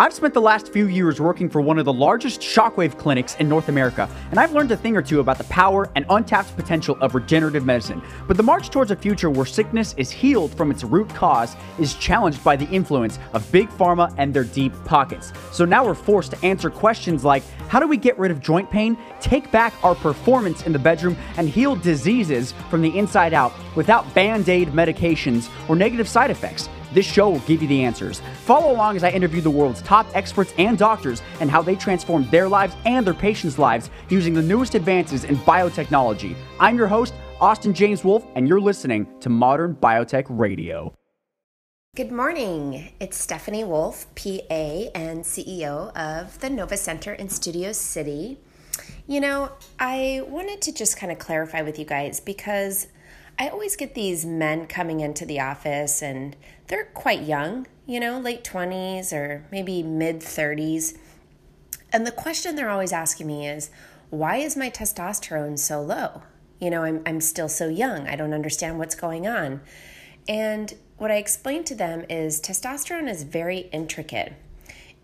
I've spent the last few years working for one of the largest shockwave clinics in North America, and I've learned a thing or two about the power and untapped potential of regenerative medicine. But the march towards a future where sickness is healed from its root cause is challenged by the influence of big pharma and their deep pockets. So now we're forced to answer questions like how do we get rid of joint pain, take back our performance in the bedroom, and heal diseases from the inside out without band aid medications or negative side effects? This show will give you the answers. Follow along as I interview the world's top experts and doctors and how they transform their lives and their patients' lives using the newest advances in biotechnology. I'm your host, Austin James Wolf, and you're listening to Modern Biotech Radio. Good morning. It's Stephanie Wolf, PA and CEO of the Nova Center in Studio City. You know, I wanted to just kind of clarify with you guys because I always get these men coming into the office and they're quite young, you know, late 20s or maybe mid 30s. And the question they're always asking me is, why is my testosterone so low? You know, I'm, I'm still so young. I don't understand what's going on. And what I explain to them is testosterone is very intricate.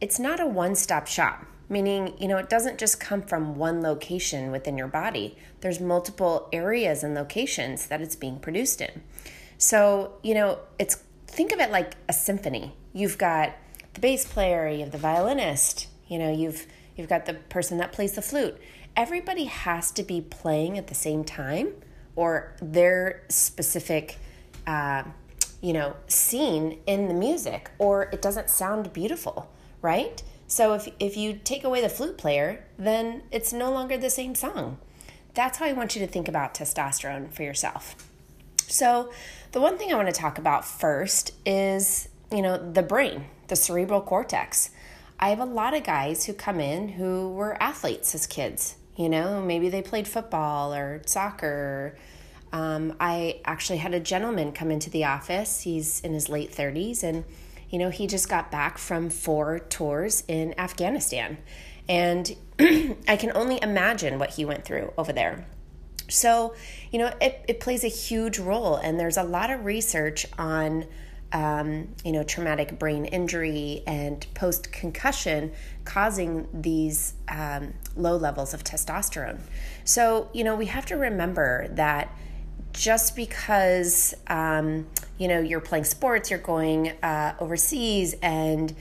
It's not a one stop shop, meaning, you know, it doesn't just come from one location within your body. There's multiple areas and locations that it's being produced in. So, you know, it's think of it like a symphony. You've got the bass player, you have the violinist, you know, you've you've got the person that plays the flute. Everybody has to be playing at the same time, or their specific, uh, you know, scene in the music, or it doesn't sound beautiful, right? So if if you take away the flute player, then it's no longer the same song. That's how I want you to think about testosterone for yourself. So, the one thing I want to talk about first is, you know, the brain, the cerebral cortex. I have a lot of guys who come in who were athletes as kids. You know, maybe they played football or soccer. Um, I actually had a gentleman come into the office. He's in his late 30s, and, you know, he just got back from four tours in Afghanistan. And I can only imagine what he went through over there. So, you know, it, it plays a huge role, and there's a lot of research on, um, you know, traumatic brain injury and post concussion causing these um, low levels of testosterone. So, you know, we have to remember that just because, um, you know, you're playing sports, you're going uh, overseas, and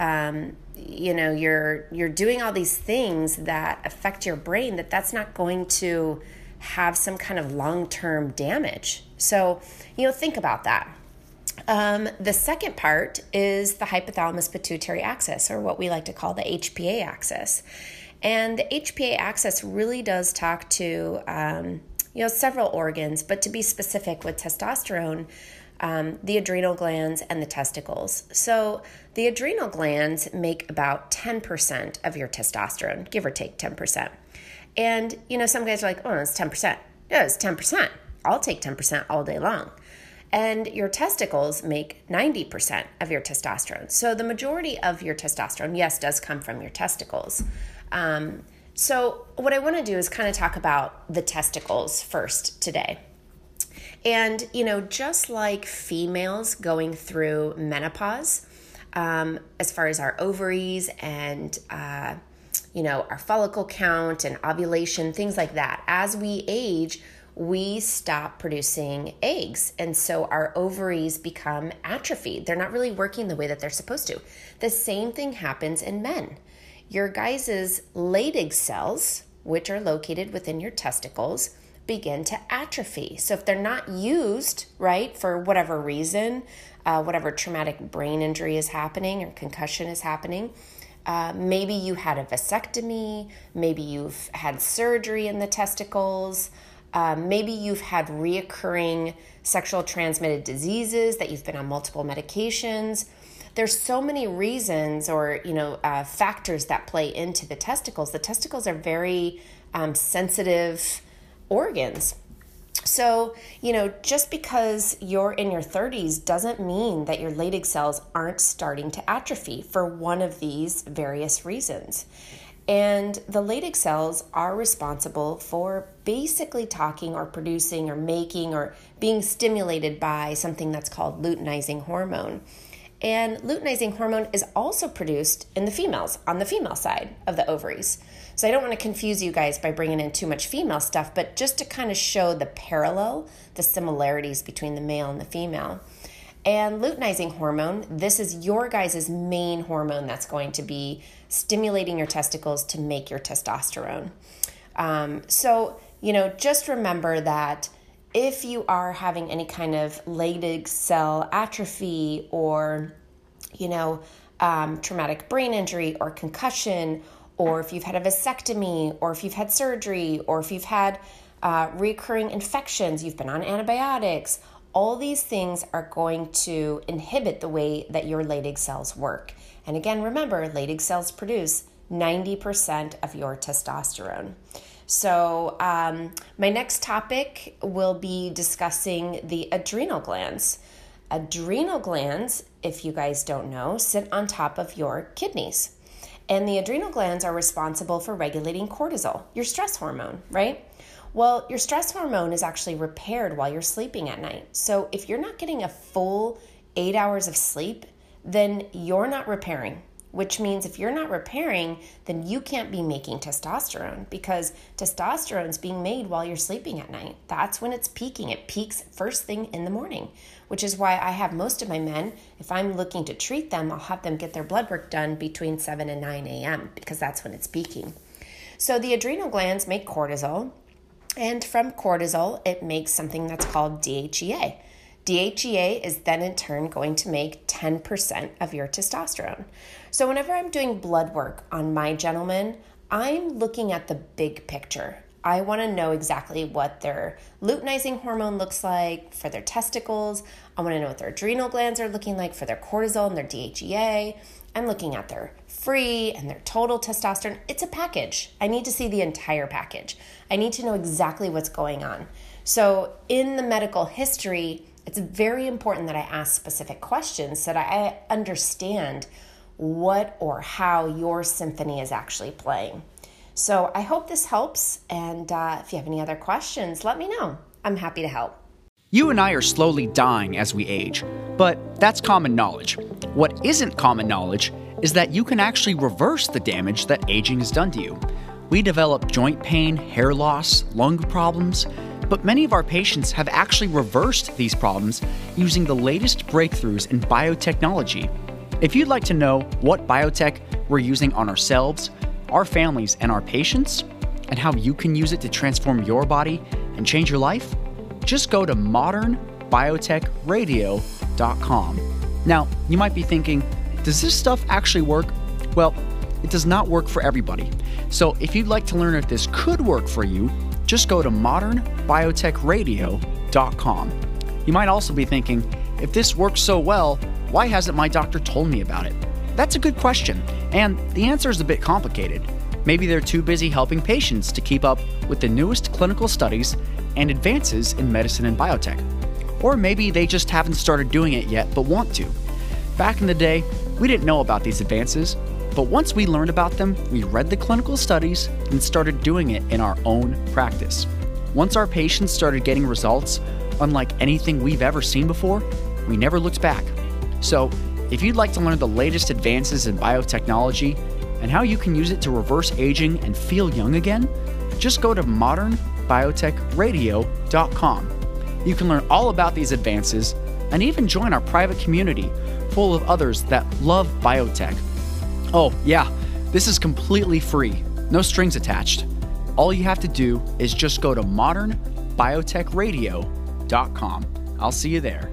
um, you know you're you're doing all these things that affect your brain that that's not going to have some kind of long term damage. So, you know, think about that. Um, the second part is the hypothalamus pituitary axis, or what we like to call the HPA axis. And the HPA axis really does talk to, um, you know, several organs, but to be specific with testosterone, um, the adrenal glands and the testicles. So the adrenal glands make about 10% of your testosterone, give or take 10%. And, you know, some guys are like, oh, it's 10%. Yeah, it's 10%. I'll take 10% all day long. And your testicles make 90% of your testosterone. So the majority of your testosterone, yes, does come from your testicles. Um, so, what I want to do is kind of talk about the testicles first today. And, you know, just like females going through menopause, um, as far as our ovaries and, uh, you know, our follicle count and ovulation, things like that. As we age, we stop producing eggs. And so our ovaries become atrophied. They're not really working the way that they're supposed to. The same thing happens in men. Your guys' Leydig cells, which are located within your testicles, begin to atrophy. So if they're not used, right, for whatever reason, uh, whatever traumatic brain injury is happening or concussion is happening, uh, maybe you had a vasectomy, maybe you've had surgery in the testicles, uh, maybe you've had reoccurring sexual transmitted diseases that you've been on multiple medications. There's so many reasons or you know uh, factors that play into the testicles. The testicles are very um, sensitive organs. So, you know, just because you're in your 30s doesn't mean that your Leydig cells aren't starting to atrophy for one of these various reasons. And the Leydig cells are responsible for basically talking or producing or making or being stimulated by something that's called luteinizing hormone. And luteinizing hormone is also produced in the females, on the female side of the ovaries. So I don't want to confuse you guys by bringing in too much female stuff, but just to kind of show the parallel, the similarities between the male and the female. And luteinizing hormone, this is your guys' main hormone that's going to be stimulating your testicles to make your testosterone. Um, so, you know, just remember that if you are having any kind of Leydig cell atrophy or, you know, um, traumatic brain injury or concussion, or if you've had a vasectomy, or if you've had surgery, or if you've had uh, recurring infections, you've been on antibiotics, all these things are going to inhibit the way that your Leydig cells work. And again, remember, Leydig cells produce 90% of your testosterone. So, um, my next topic will be discussing the adrenal glands. Adrenal glands, if you guys don't know, sit on top of your kidneys. And the adrenal glands are responsible for regulating cortisol, your stress hormone, right? Well, your stress hormone is actually repaired while you're sleeping at night. So if you're not getting a full eight hours of sleep, then you're not repairing, which means if you're not repairing, then you can't be making testosterone because testosterone is being made while you're sleeping at night. That's when it's peaking. It peaks first thing in the morning, which is why I have most of my men, if I'm looking to treat them, I'll have them get their blood work done between 7 and 9 a.m. because that's when it's peaking. So the adrenal glands make cortisol and from cortisol, it makes something that's called DHEA. DHEA is then in turn going to make 10% of your testosterone. So, whenever I'm doing blood work on my gentlemen, I'm looking at the big picture. I want to know exactly what their luteinizing hormone looks like for their testicles. I want to know what their adrenal glands are looking like for their cortisol and their DHEA. I'm looking at their free and their total testosterone. It's a package. I need to see the entire package. I need to know exactly what's going on. So, in the medical history, it's very important that I ask specific questions so that I understand what or how your symphony is actually playing. So, I hope this helps. And uh, if you have any other questions, let me know. I'm happy to help. You and I are slowly dying as we age, but that's common knowledge. What isn't common knowledge is that you can actually reverse the damage that aging has done to you. We develop joint pain, hair loss, lung problems, but many of our patients have actually reversed these problems using the latest breakthroughs in biotechnology. If you'd like to know what biotech we're using on ourselves, our families, and our patients, and how you can use it to transform your body and change your life, just go to modernbiotechradio.com. Now, you might be thinking, does this stuff actually work? Well, it does not work for everybody. So, if you'd like to learn if this could work for you, just go to modernbiotechradio.com. You might also be thinking, if this works so well, why hasn't my doctor told me about it? That's a good question, and the answer is a bit complicated. Maybe they're too busy helping patients to keep up with the newest clinical studies and advances in medicine and biotech. Or maybe they just haven't started doing it yet but want to. Back in the day, we didn't know about these advances, but once we learned about them, we read the clinical studies and started doing it in our own practice. Once our patients started getting results unlike anything we've ever seen before, we never looked back. So, if you'd like to learn the latest advances in biotechnology and how you can use it to reverse aging and feel young again, just go to modern biotechradio.com. You can learn all about these advances and even join our private community full of others that love biotech. Oh, yeah, this is completely free, no strings attached. All you have to do is just go to modernbiotechradio.com. I'll see you there.